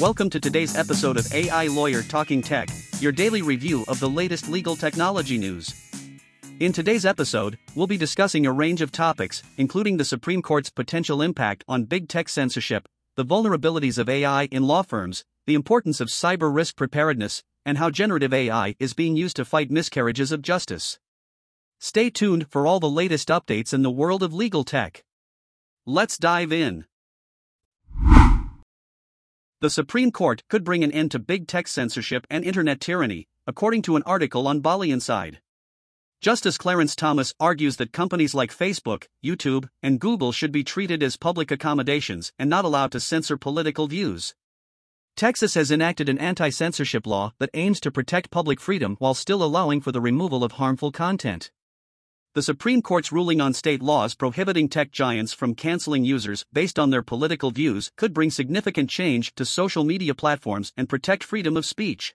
Welcome to today's episode of AI Lawyer Talking Tech, your daily review of the latest legal technology news. In today's episode, we'll be discussing a range of topics, including the Supreme Court's potential impact on big tech censorship, the vulnerabilities of AI in law firms, the importance of cyber risk preparedness, and how generative AI is being used to fight miscarriages of justice. Stay tuned for all the latest updates in the world of legal tech. Let's dive in. The Supreme Court could bring an end to big tech censorship and internet tyranny, according to an article on Bollyinside. Justice Clarence Thomas argues that companies like Facebook, YouTube, and Google should be treated as public accommodations and not allowed to censor political views. Texas has enacted an anti censorship law that aims to protect public freedom while still allowing for the removal of harmful content. The Supreme Court's ruling on state laws prohibiting tech giants from canceling users based on their political views could bring significant change to social media platforms and protect freedom of speech.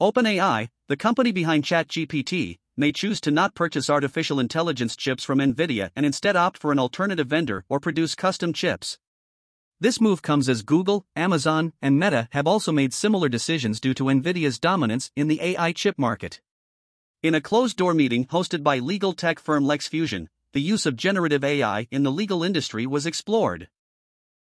OpenAI, the company behind ChatGPT, may choose to not purchase artificial intelligence chips from NVIDIA and instead opt for an alternative vendor or produce custom chips. This move comes as Google, Amazon, and Meta have also made similar decisions due to NVIDIA's dominance in the AI chip market. In a closed door meeting hosted by legal tech firm LexFusion, the use of generative AI in the legal industry was explored.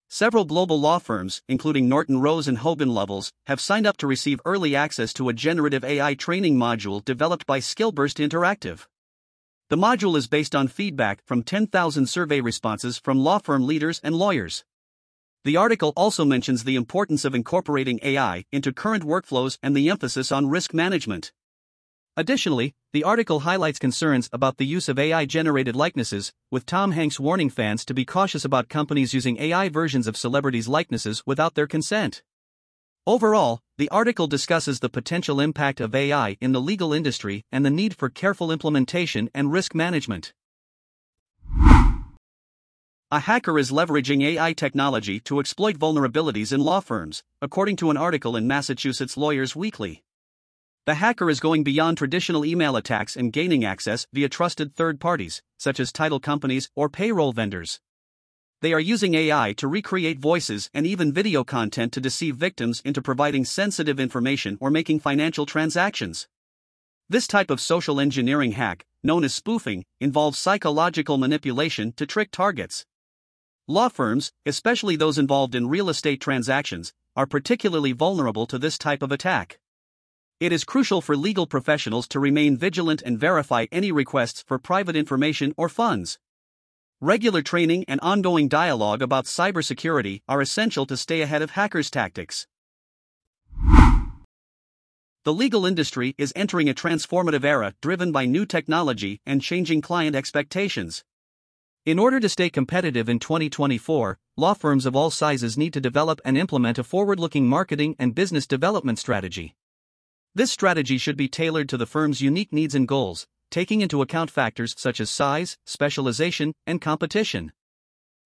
Several global law firms, including Norton Rose and Hogan Lovells, have signed up to receive early access to a generative AI training module developed by Skillburst Interactive. The module is based on feedback from 10,000 survey responses from law firm leaders and lawyers. The article also mentions the importance of incorporating AI into current workflows and the emphasis on risk management. Additionally, the article highlights concerns about the use of AI generated likenesses, with Tom Hanks warning fans to be cautious about companies using AI versions of celebrities' likenesses without their consent. Overall, the article discusses the potential impact of AI in the legal industry and the need for careful implementation and risk management. A hacker is leveraging AI technology to exploit vulnerabilities in law firms, according to an article in Massachusetts Lawyers Weekly. The hacker is going beyond traditional email attacks and gaining access via trusted third parties, such as title companies or payroll vendors. They are using AI to recreate voices and even video content to deceive victims into providing sensitive information or making financial transactions. This type of social engineering hack, known as spoofing, involves psychological manipulation to trick targets. Law firms, especially those involved in real estate transactions, are particularly vulnerable to this type of attack. It is crucial for legal professionals to remain vigilant and verify any requests for private information or funds. Regular training and ongoing dialogue about cybersecurity are essential to stay ahead of hackers' tactics. The legal industry is entering a transformative era driven by new technology and changing client expectations. In order to stay competitive in 2024, law firms of all sizes need to develop and implement a forward looking marketing and business development strategy. This strategy should be tailored to the firm's unique needs and goals, taking into account factors such as size, specialization, and competition.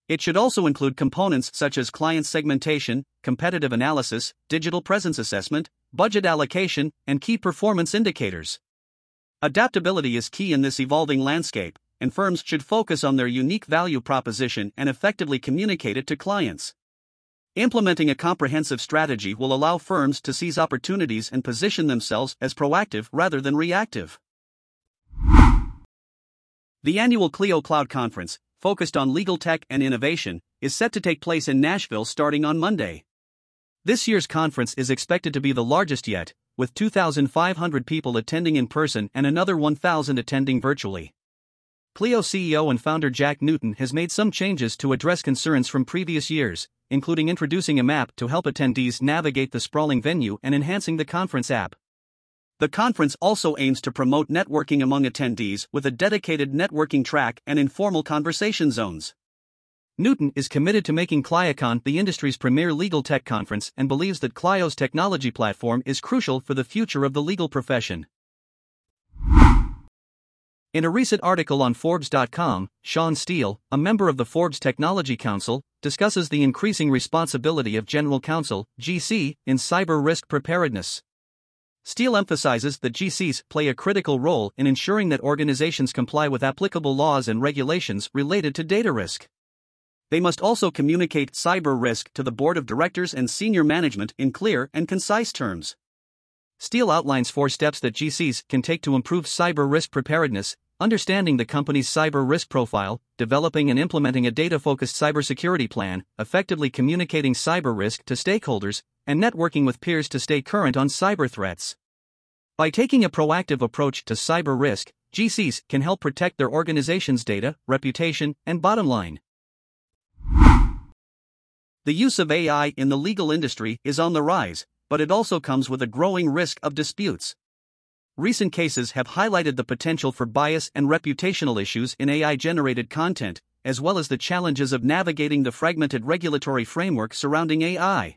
It should also include components such as client segmentation, competitive analysis, digital presence assessment, budget allocation, and key performance indicators. Adaptability is key in this evolving landscape, and firms should focus on their unique value proposition and effectively communicate it to clients. Implementing a comprehensive strategy will allow firms to seize opportunities and position themselves as proactive rather than reactive. The annual Clio Cloud Conference, focused on legal tech and innovation, is set to take place in Nashville starting on Monday. This year's conference is expected to be the largest yet, with 2,500 people attending in person and another 1,000 attending virtually. Clio CEO and founder Jack Newton has made some changes to address concerns from previous years, including introducing a map to help attendees navigate the sprawling venue and enhancing the conference app. The conference also aims to promote networking among attendees with a dedicated networking track and informal conversation zones. Newton is committed to making ClioCon the industry's premier legal tech conference and believes that Clio's technology platform is crucial for the future of the legal profession. In a recent article on Forbes.com, Sean Steele, a member of the Forbes Technology Council, discusses the increasing responsibility of General Counsel, GC, in cyber risk preparedness. Steele emphasizes that GCs play a critical role in ensuring that organizations comply with applicable laws and regulations related to data risk. They must also communicate cyber risk to the board of directors and senior management in clear and concise terms. Steele outlines four steps that GCs can take to improve cyber risk preparedness, understanding the company's cyber risk profile, developing and implementing a data focused cybersecurity plan, effectively communicating cyber risk to stakeholders, and networking with peers to stay current on cyber threats. By taking a proactive approach to cyber risk, GCs can help protect their organization's data, reputation, and bottom line. The use of AI in the legal industry is on the rise, but it also comes with a growing risk of disputes. Recent cases have highlighted the potential for bias and reputational issues in AI generated content, as well as the challenges of navigating the fragmented regulatory framework surrounding AI.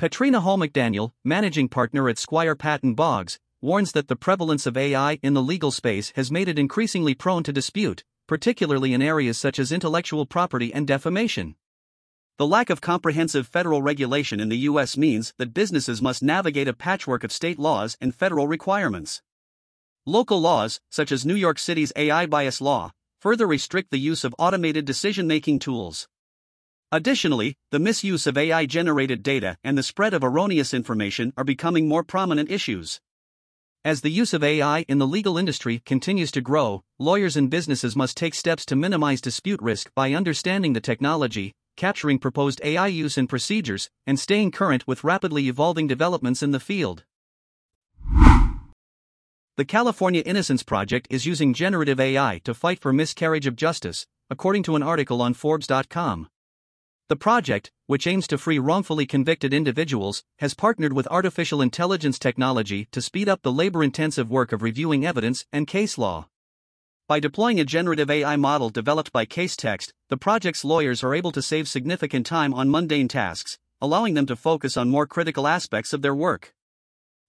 Petrina Hall McDaniel, managing partner at Squire Patton Boggs, warns that the prevalence of AI in the legal space has made it increasingly prone to dispute, particularly in areas such as intellectual property and defamation. The lack of comprehensive federal regulation in the U.S. means that businesses must navigate a patchwork of state laws and federal requirements. Local laws, such as New York City's AI bias law, further restrict the use of automated decision making tools. Additionally, the misuse of AI generated data and the spread of erroneous information are becoming more prominent issues. As the use of AI in the legal industry continues to grow, lawyers and businesses must take steps to minimize dispute risk by understanding the technology, capturing proposed AI use and procedures, and staying current with rapidly evolving developments in the field. The California Innocence Project is using generative AI to fight for miscarriage of justice, according to an article on Forbes.com. The project, which aims to free wrongfully convicted individuals, has partnered with artificial intelligence technology to speed up the labor intensive work of reviewing evidence and case law. By deploying a generative AI model developed by Casetext, the project's lawyers are able to save significant time on mundane tasks, allowing them to focus on more critical aspects of their work.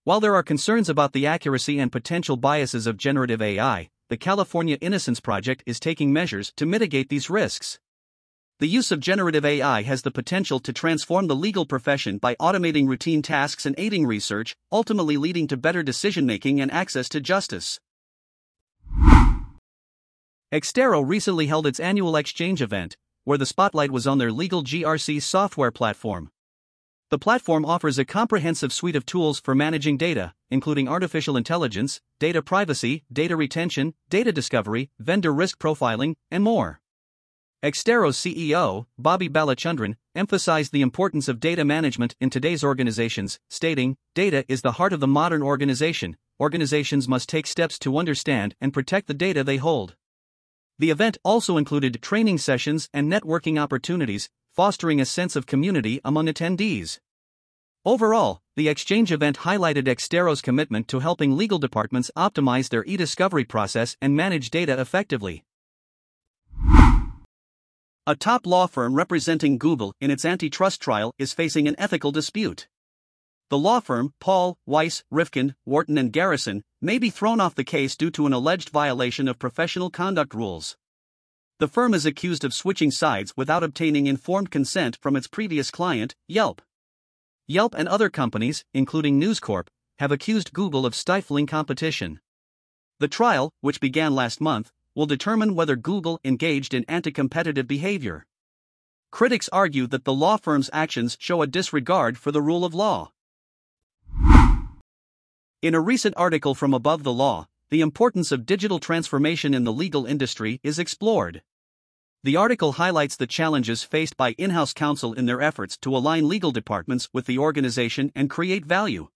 While there are concerns about the accuracy and potential biases of generative AI, the California Innocence Project is taking measures to mitigate these risks. The use of generative AI has the potential to transform the legal profession by automating routine tasks and aiding research, ultimately leading to better decision making and access to justice. Exterro recently held its annual XChange event, where the spotlight was on their legal GRC software platform. The platform offers a comprehensive suite of tools for managing data, including artificial intelligence, data privacy, data retention, data discovery, vendor risk profiling, and more. Exterro's CEO, Bobby Balachandran, emphasized the importance of data management in today's organizations, stating, Data is the heart of the modern organization. Organizations must take steps to understand and protect the data they hold. The event also included training sessions and networking opportunities, fostering a sense of community among attendees. Overall, the XChange event highlighted Exterro's commitment to helping legal departments optimize their e discovery process and manage data effectively. A top law firm representing Google in its antitrust trial is facing an ethical dispute. The law firm, Paul, Weiss, Rifkind, Wharton, and Garrison, may be thrown off the case due to an alleged violation of professional conduct rules. The firm is accused of switching sides without obtaining informed consent from its previous client, Yelp. Yelp and other companies, including News Corp, have accused Google of stifling competition. The trial, which began last month, will determine whether Google engaged in anti competitive behavior. Critics argue that the law firm's actions show a disregard for the rule of law. In a recent article from Above the Law, the importance of digital transformation in the legal industry is explored. The article highlights the challenges faced by in house counsel in their efforts to align legal departments with the organization and create value.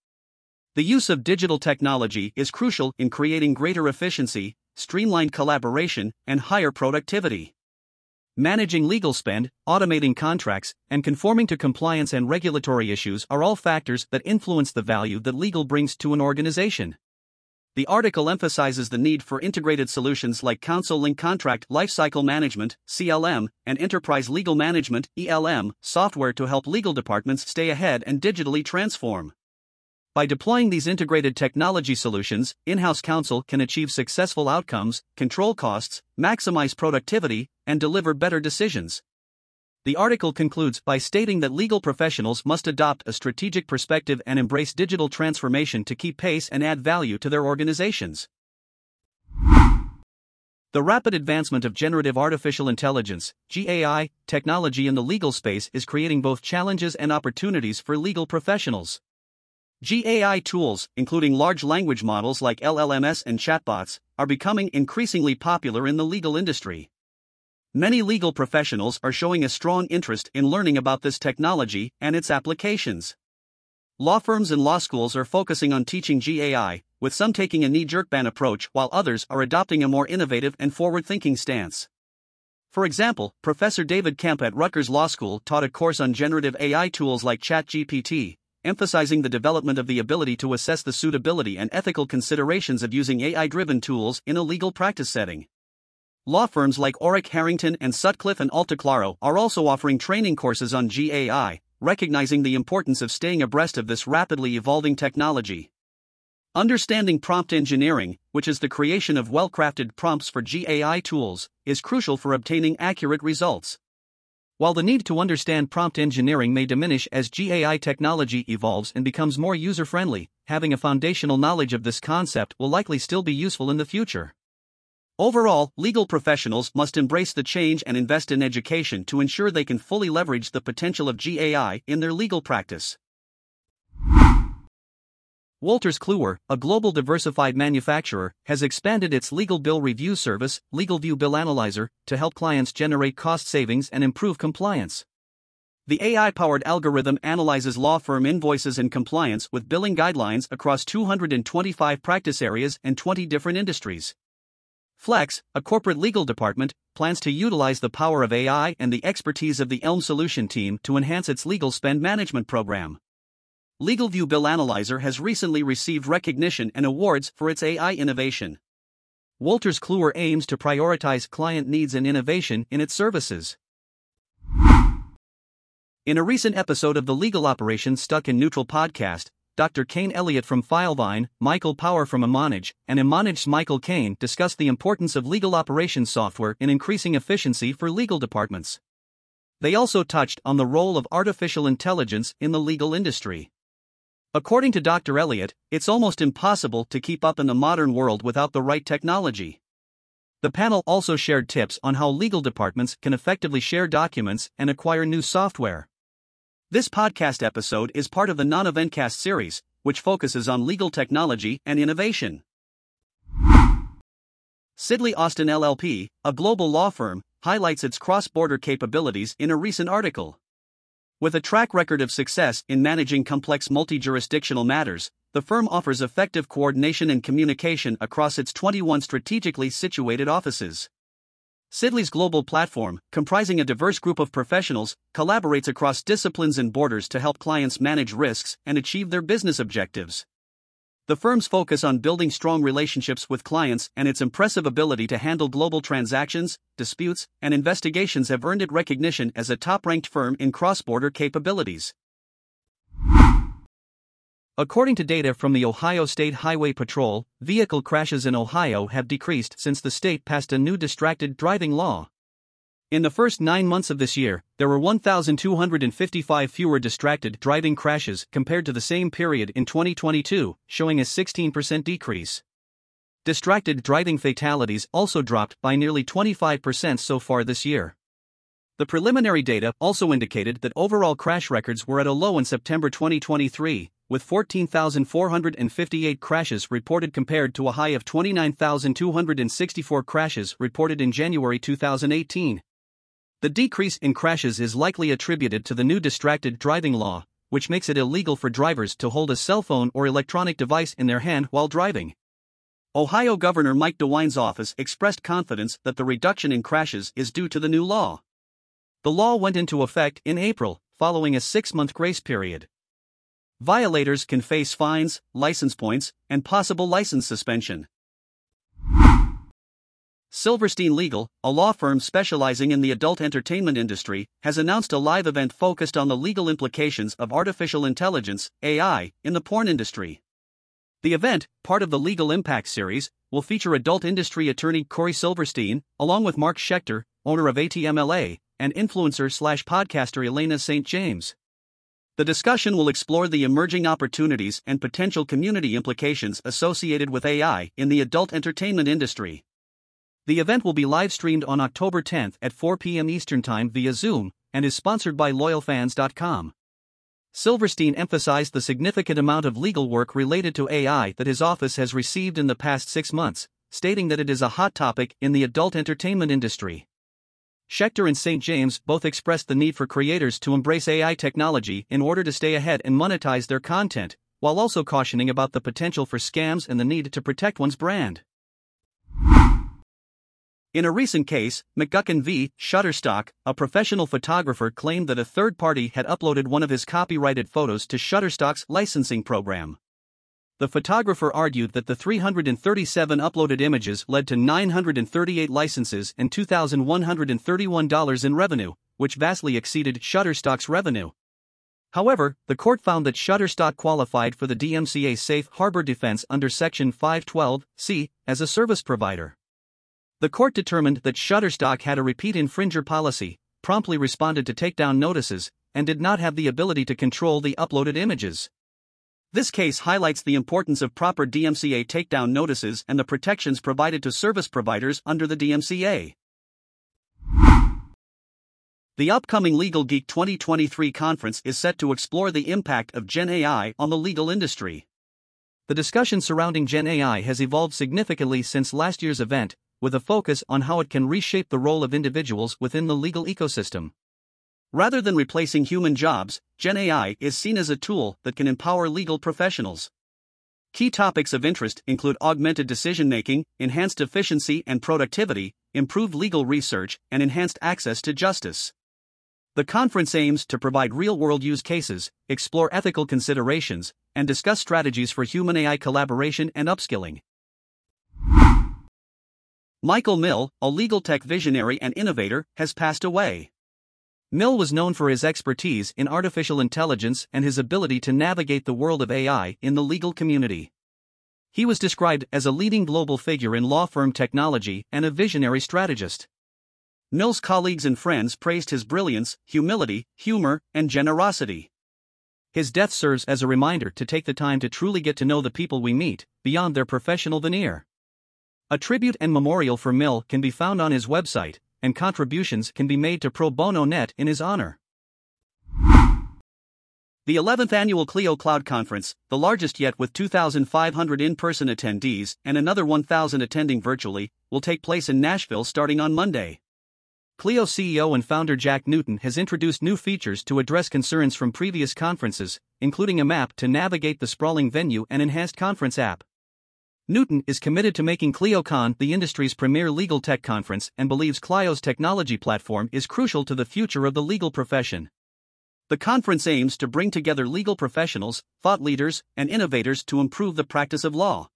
The use of digital technology is crucial in creating greater efficiency, streamlined collaboration, and higher productivity. Managing legal spend, automating contracts, and conforming to compliance and regulatory issues are all factors that influence the value that legal brings to an organization. The article emphasizes the need for integrated solutions like Counsel Link Contract Lifecycle Management, CLM, and Enterprise Legal Management, ELM, software to help legal departments stay ahead and digitally transform. By deploying these integrated technology solutions, in house counsel can achieve successful outcomes, control costs, maximize productivity, and deliver better decisions. The article concludes by stating that legal professionals must adopt a strategic perspective and embrace digital transformation to keep pace and add value to their organizations. The rapid advancement of generative artificial intelligence, GAI, technology in the legal space is creating both challenges and opportunities for legal professionals. GAI tools, including large language models like LLMs and chatbots, are becoming increasingly popular in the legal industry. Many legal professionals are showing a strong interest in learning about this technology and its applications. Law firms and law schools are focusing on teaching GAI, with some taking a knee jerk ban approach while others are adopting a more innovative and forward thinking stance. For example, Professor David Kemp at Rutgers Law School taught a course on generative AI tools like ChatGPT, emphasizing the development of the ability to assess the suitability and ethical considerations of using AI driven tools in a legal practice setting. Law firms like Orrick Herrington and Sutcliffe and Altaclaro are also offering training courses on GAI, recognizing the importance of staying abreast of this rapidly evolving technology. Understanding prompt engineering, which is the creation of well crafted prompts for GAI tools, is crucial for obtaining accurate results. While the need to understand prompt engineering may diminish as GAI technology evolves and becomes more user friendly, having a foundational knowledge of this concept will likely still be useful in the future. Overall, legal professionals must embrace the change and invest in education to ensure they can fully leverage the potential of GAI in their legal practice. Wolters Kluwer, a global diversified manufacturer, has expanded its legal bill review service, LegalView Bill Analyzer, to help clients generate cost savings and improve compliance. The AI powered algorithm analyzes law firm invoices and compliance with billing guidelines across 225 practice areas and 20 different industries. Flex, a corporate legal department, plans to utilize the power of AI and the expertise of the Elm Solution team to enhance its legal spend management program. LegalView Bill Analyzer has recently received recognition and awards for its AI innovation. Wolters Kluwer aims to prioritize client needs and innovation in its services. In a recent episode of the Legal Operations Stuck in Neutral podcast, Dr. Kane Elliott from Filevine, Michael Power from Emonage, and Emonage's Michael Kane discussed the importance of legal operations software in increasing efficiency for legal departments. They also touched on the role of artificial intelligence in the legal industry. According to Dr. Elliott, it's almost impossible to keep up in the modern world without the right technology. The panel also shared tips on how legal departments can effectively share documents and acquire new software. This podcast episode is part of the Non Eventcast series, which focuses on legal technology and innovation. Sidley Austin LLP, a global law firm, highlights its cross border capabilities in a recent article. With a track record of success in managing complex multi jurisdictional matters, the firm offers effective coordination and communication across its 21 strategically situated offices. Sidley's global platform, comprising a diverse group of professionals, collaborates across disciplines and borders to help clients manage risks and achieve their business objectives. The firm's focus on building strong relationships with clients and its impressive ability to handle global transactions, disputes, and investigations have earned it recognition as a top ranked firm in cross border capabilities. According to data from the Ohio State Highway Patrol, vehicle crashes in Ohio have decreased since the state passed a new distracted driving law. In the first nine months of this year, there were 1,255 fewer distracted driving crashes compared to the same period in 2022, showing a 16% decrease. Distracted driving fatalities also dropped by nearly 25% so far this year. The preliminary data also indicated that overall crash records were at a low in September 2023, with 14,458 crashes reported compared to a high of 29,264 crashes reported in January 2018. The decrease in crashes is likely attributed to the new distracted driving law, which makes it illegal for drivers to hold a cell phone or electronic device in their hand while driving. Ohio Governor Mike DeWine's office expressed confidence that the reduction in crashes is due to the new law. The law went into effect in April, following a six month grace period. Violators can face fines, license points, and possible license suspension. Silverstein Legal, a law firm specializing in the adult entertainment industry, has announced a live event focused on the legal implications of artificial intelligence, AI, in the porn industry. The event, part of the Legal Impact series, will feature adult industry attorney Corey Silverstein, along with Mark Schechter, owner of ATMLA, and influencer slash podcaster Elena St. James. The discussion will explore the emerging opportunities and potential community implications associated with AI in the adult entertainment industry. The event will be live streamed on October 10 at 4 p.m. Eastern Time via Zoom and is sponsored by LoyalFans.com. Silverstein emphasized the significant amount of legal work related to AI that his office has received in the past six months, stating that it is a hot topic in the adult entertainment industry. Schechter and St. James both expressed the need for creators to embrace AI technology in order to stay ahead and monetize their content, while also cautioning about the potential for scams and the need to protect one's brand. In a recent case, McGucken v. Shutterstock, a professional photographer claimed that a third party had uploaded one of his copyrighted photos to Shutterstock's licensing program. The photographer argued that the 337 uploaded images led to 938 licenses and $2,131 in revenue, which vastly exceeded Shutterstock's revenue. However, the court found that Shutterstock qualified for the DMCA safe harbor defense under Section 512c as a service provider. The court determined that Shutterstock had a repeat infringer policy, promptly responded to takedown notices, and did not have the ability to control the uploaded images. This case highlights the importance of proper DMCA takedown notices and the protections provided to service providers under the DMCA. The upcoming Legal Geek 2023 conference is set to explore the impact of Gen AI on the legal industry. The discussion surrounding Gen AI has evolved significantly since last year's event, with a focus on how it can reshape the role of individuals within the legal ecosystem. Rather than replacing human jobs, Gen AI is seen as a tool that can empower legal professionals. Key topics of interest include augmented decision making, enhanced efficiency and productivity, improved legal research, and enhanced access to justice. The conference aims to provide real world use cases, explore ethical considerations, and discuss strategies for human AI collaboration and upskilling. Michael Mill, a legal tech visionary and innovator, has passed away. Mill was known for his expertise in artificial intelligence and his ability to navigate the world of AI in the legal community. He was described as a leading global figure in law firm technology and a visionary strategist. Mill's colleagues and friends praised his brilliance, humility, humor, and generosity. His death serves as a reminder to take the time to truly get to know the people we meet, beyond their professional veneer. A tribute and memorial for Mill can be found on his website, and contributions can be made to Pro Bono Net in his honor. The 11th annual Clio Cloud Conference, the largest yet with 2,500 in person attendees and another 1,000 attending virtually, will take place in Nashville starting on Monday. Clio CEO and founder Jack Newton has introduced new features to address concerns from previous conferences, including a map to navigate the sprawling venue and enhanced conference app. Newton is committed to making ClioCon the industry's premier legal tech conference and believes Clio's technology platform is crucial to the future of the legal profession. The conference aims to bring together legal professionals, thought leaders, and innovators to improve the practice of law.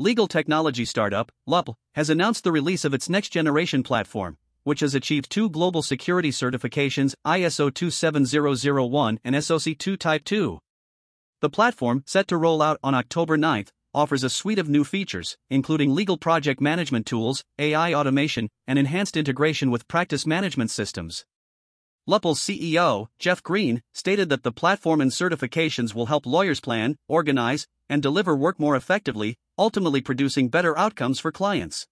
Legal technology startup, LUPL, has announced the release of its next generation platform, which has achieved two global security certifications ISO 27001 and SOC 2 Type 2. The platform, set to roll out on October 9, offers a suite of new features, including legal project management tools, AI automation, and enhanced integration with practice management systems. LUPL's CEO, Jeff Green, stated that the platform and certifications will help lawyers plan, organize, and deliver work more effectively, ultimately producing better outcomes for clients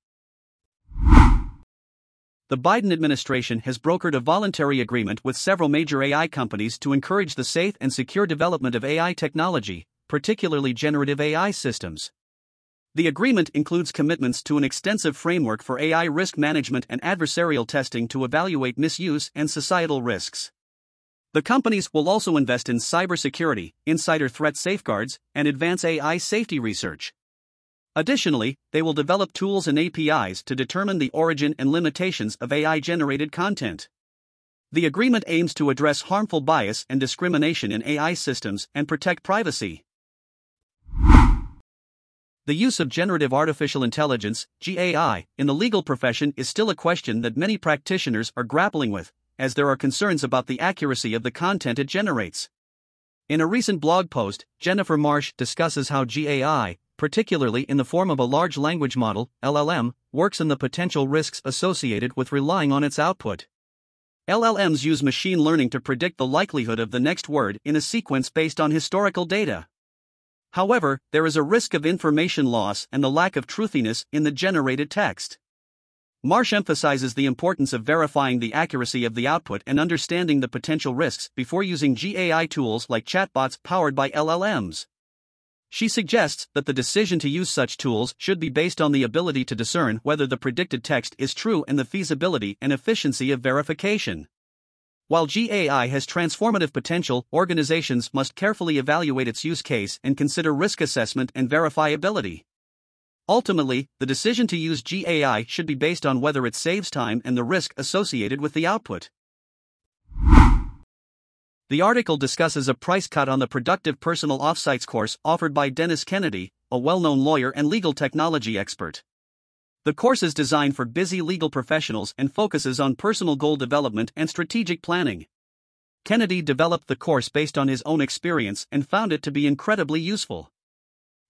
the Biden administration has brokered a voluntary agreement with several major AI companies to encourage the safe and secure development of AI technology, particularly generative AI systems. The agreement includes commitments to an extensive framework for AI risk management and adversarial testing to evaluate misuse and societal risks. The companies will also invest in cybersecurity, insider threat safeguards, and advance AI safety research. Additionally, they will develop tools and APIs to determine the origin and limitations of AI generated content. The agreement aims to address harmful bias and discrimination in AI systems and protect privacy. The use of generative artificial intelligence, GAI, in the legal profession is still a question that many practitioners are grappling with, as there are concerns about the accuracy of the content it generates. In a recent blog post, Jennifer Marsh discusses how GAI, particularly in the form of a large language model, LLM, works and the potential risks associated with relying on its output. LLMs use machine learning to predict the likelihood of the next word in a sequence based on historical data. However, there is a risk of information loss and the lack of truthiness in the generated text. Marsh emphasizes the importance of verifying the accuracy of the output and understanding the potential risks before using GAI tools like chatbots powered by LLMs. She suggests that the decision to use such tools should be based on the ability to discern whether the predicted text is true and the feasibility and efficiency of verification. While GAI has transformative potential, organizations must carefully evaluate its use case and consider risk assessment and verifiability. Ultimately, the decision to use GAI should be based on whether it saves time and the risk associated with the output. The article discusses a price cut on the Productive Personal Offsites course offered by Dennis Kennedy, a well known lawyer and legal technology expert. The course is designed for busy legal professionals and focuses on personal goal development and strategic planning. Kennedy developed the course based on his own experience and found it to be incredibly useful.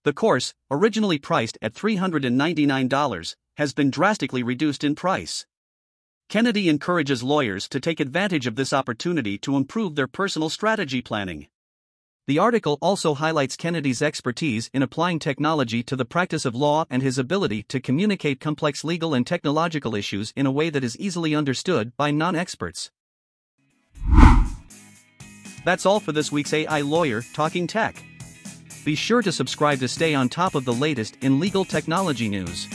The course, originally priced at $399, has been drastically reduced in price. Kennedy encourages lawyers to take advantage of this opportunity to improve their personal strategy planning. The article also highlights Kennedy's expertise in applying technology to the practice of law and his ability to communicate complex legal and technological issues in a way that is easily understood by non experts. That's all for this week's AI Lawyer Talking Tech. Be sure to subscribe to stay on top of the latest in legal technology news.